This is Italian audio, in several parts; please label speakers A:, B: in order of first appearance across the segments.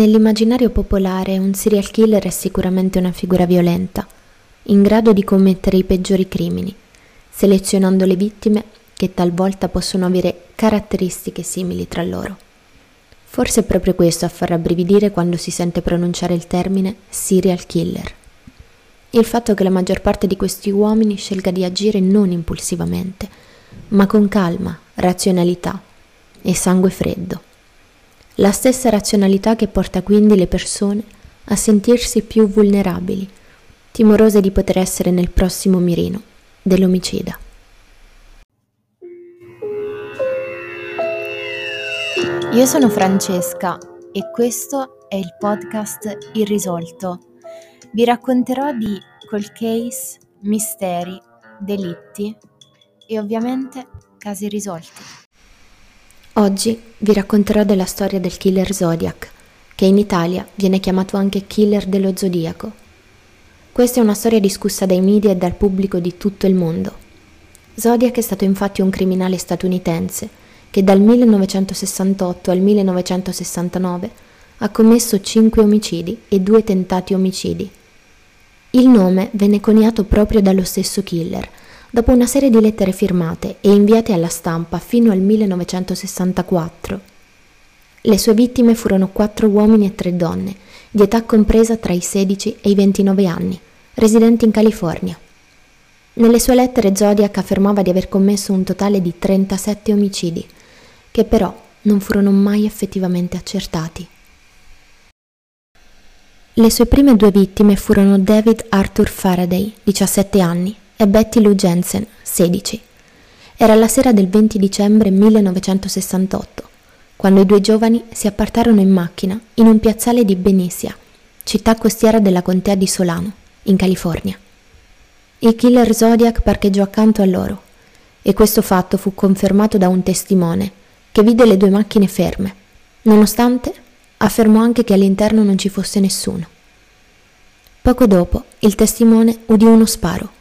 A: Nell'immaginario popolare un serial killer è sicuramente una figura violenta, in grado di commettere i peggiori crimini, selezionando le vittime che talvolta possono avere caratteristiche simili tra loro. Forse è proprio questo a far rabbrividire quando si sente pronunciare il termine serial killer. Il fatto che la maggior parte di questi uomini scelga di agire non impulsivamente, ma con calma, razionalità e sangue freddo la stessa razionalità che porta quindi le persone a sentirsi più vulnerabili, timorose di poter essere nel prossimo mirino dell'omicida. Io sono Francesca e questo è il podcast Irrisolto. Vi racconterò di cold case, misteri, delitti e ovviamente casi risolti. Oggi vi racconterò della storia del killer Zodiac, che in Italia viene chiamato anche killer dello zodiaco. Questa è una storia discussa dai media e dal pubblico di tutto il mondo. Zodiac è stato infatti un criminale statunitense che dal 1968 al 1969 ha commesso 5 omicidi e 2 tentati omicidi. Il nome venne coniato proprio dallo stesso killer, dopo una serie di lettere firmate e inviate alla stampa fino al 1964. Le sue vittime furono quattro uomini e tre donne, di età compresa tra i 16 e i 29 anni, residenti in California. Nelle sue lettere Zodiac affermava di aver commesso un totale di 37 omicidi, che però non furono mai effettivamente accertati. Le sue prime due vittime furono David Arthur Faraday, 17 anni, e Betty Lou Jensen, 16. Era la sera del 20 dicembre 1968, quando i due giovani si appartarono in macchina in un piazzale di Benicia, città costiera della contea di Solano, in California. Il killer Zodiac parcheggiò accanto a loro e questo fatto fu confermato da un testimone che vide le due macchine ferme, nonostante affermò anche che all'interno non ci fosse nessuno. Poco dopo il testimone udì uno sparo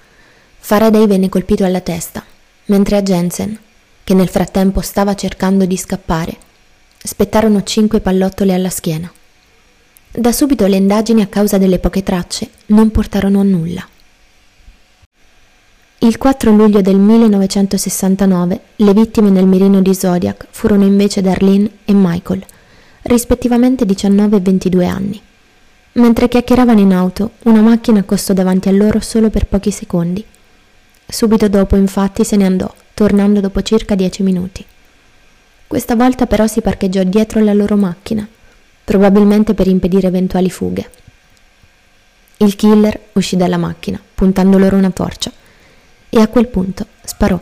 A: Faraday venne colpito alla testa, mentre a Jensen, che nel frattempo stava cercando di scappare, spettarono cinque pallottole alla schiena. Da subito le indagini a causa delle poche tracce non portarono a nulla. Il 4 luglio del 1969 le vittime nel mirino di Zodiac furono invece Darlene e Michael, rispettivamente 19 e 22 anni. Mentre chiacchieravano in auto, una macchina accostò davanti a loro solo per pochi secondi Subito dopo infatti se ne andò, tornando dopo circa dieci minuti. Questa volta però si parcheggiò dietro la loro macchina, probabilmente per impedire eventuali fughe. Il killer uscì dalla macchina, puntando loro una torcia, e a quel punto sparò.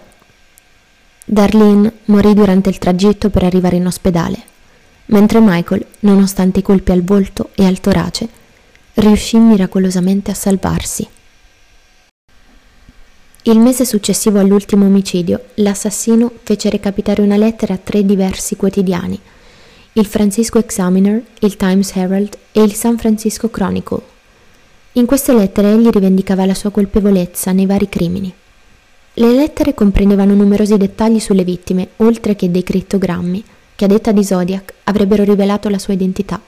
A: Darlene morì durante il tragitto per arrivare in ospedale, mentre Michael, nonostante i colpi al volto e al torace, riuscì miracolosamente a salvarsi. Il mese successivo all'ultimo omicidio, l'assassino fece recapitare una lettera a tre diversi quotidiani, il Francisco Examiner, il Times Herald e il San Francisco Chronicle. In queste lettere egli rivendicava la sua colpevolezza nei vari crimini. Le lettere comprendevano numerosi dettagli sulle vittime, oltre che dei crittogrammi, che a detta di Zodiac avrebbero rivelato la sua identità.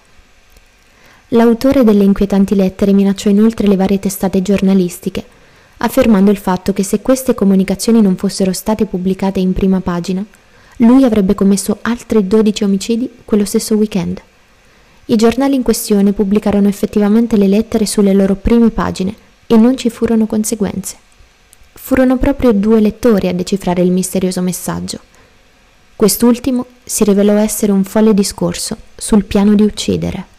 A: L'autore delle inquietanti lettere minacciò inoltre le varie testate giornalistiche, affermando il fatto che se queste comunicazioni non fossero state pubblicate in prima pagina, lui avrebbe commesso altri 12 omicidi quello stesso weekend. I giornali in questione pubblicarono effettivamente le lettere sulle loro prime pagine e non ci furono conseguenze. Furono proprio due lettori a decifrare il misterioso messaggio. Quest'ultimo si rivelò essere un folle discorso sul piano di uccidere.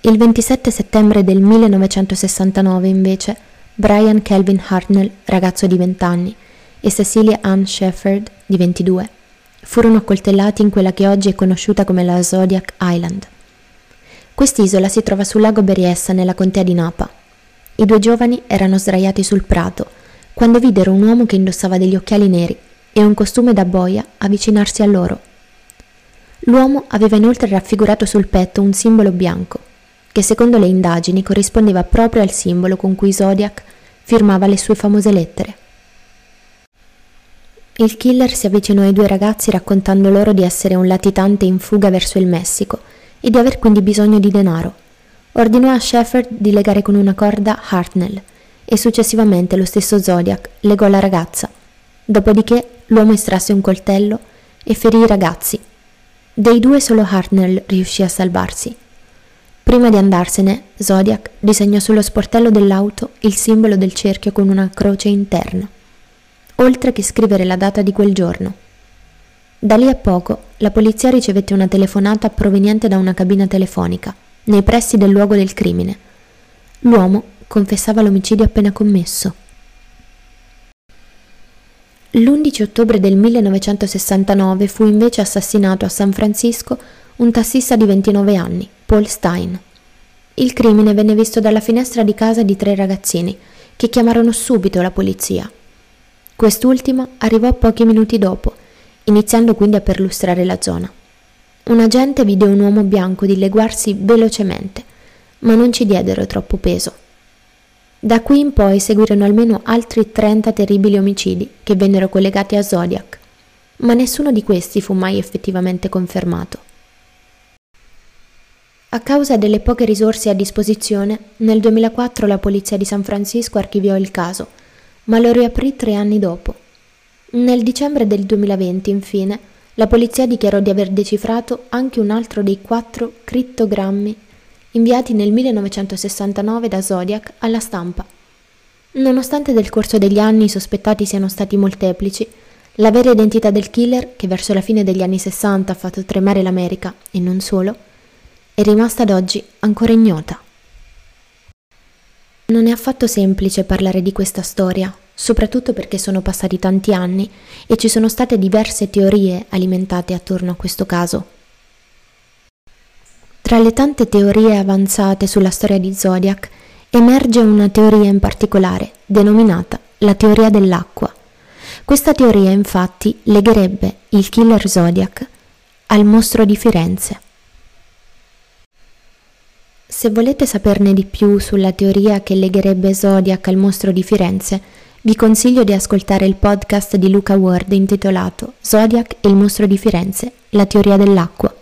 A: Il 27 settembre del 1969, invece, Brian Kelvin Hartnell, ragazzo di 20 anni, e Cecilia Ann Shefford, di 22, furono accoltellati in quella che oggi è conosciuta come la Zodiac Island. Quest'isola si trova sul lago Berryessa nella contea di Napa. I due giovani erano sdraiati sul prato quando videro un uomo che indossava degli occhiali neri e un costume da boia avvicinarsi a loro. L'uomo aveva inoltre raffigurato sul petto un simbolo bianco che secondo le indagini corrispondeva proprio al simbolo con cui Zodiac firmava le sue famose lettere. Il killer si avvicinò ai due ragazzi raccontando loro di essere un latitante in fuga verso il Messico e di aver quindi bisogno di denaro. Ordinò a Shepard di legare con una corda Hartnell e successivamente lo stesso Zodiac legò la ragazza. Dopodiché l'uomo estrasse un coltello e ferì i ragazzi. Dei due solo Hartnell riuscì a salvarsi. Prima di andarsene, Zodiac disegnò sullo sportello dell'auto il simbolo del cerchio con una croce interna, oltre che scrivere la data di quel giorno. Da lì a poco la polizia ricevette una telefonata proveniente da una cabina telefonica, nei pressi del luogo del crimine. L'uomo confessava l'omicidio appena commesso. L'11 ottobre del 1969 fu invece assassinato a San Francisco un tassista di 29 anni, Paul Stein. Il crimine venne visto dalla finestra di casa di tre ragazzini, che chiamarono subito la polizia. Quest'ultima arrivò pochi minuti dopo iniziando quindi a perlustrare la zona. Un agente vide un uomo bianco dileguarsi velocemente, ma non ci diedero troppo peso. Da qui in poi seguirono almeno altri 30 terribili omicidi che vennero collegati a Zodiac, ma nessuno di questi fu mai effettivamente confermato. A causa delle poche risorse a disposizione, nel 2004 la polizia di San Francisco archiviò il caso, ma lo riaprì tre anni dopo. Nel dicembre del 2020, infine, la polizia dichiarò di aver decifrato anche un altro dei quattro crittogrammi inviati nel 1969 da Zodiac alla stampa. Nonostante nel corso degli anni i sospettati siano stati molteplici, la vera identità del killer, che verso la fine degli anni 60 ha fatto tremare l'America e non solo, è rimasta ad oggi ancora ignota. Non è affatto semplice parlare di questa storia, soprattutto perché sono passati tanti anni e ci sono state diverse teorie alimentate attorno a questo caso. Tra le tante teorie avanzate sulla storia di Zodiac emerge una teoria in particolare, denominata la teoria dell'acqua. Questa teoria infatti legherebbe il killer Zodiac al mostro di Firenze. Se volete saperne di più sulla teoria che legherebbe Zodiac al mostro di Firenze, vi consiglio di ascoltare il podcast di Luca Ward intitolato Zodiac e il mostro di Firenze, la teoria dell'acqua.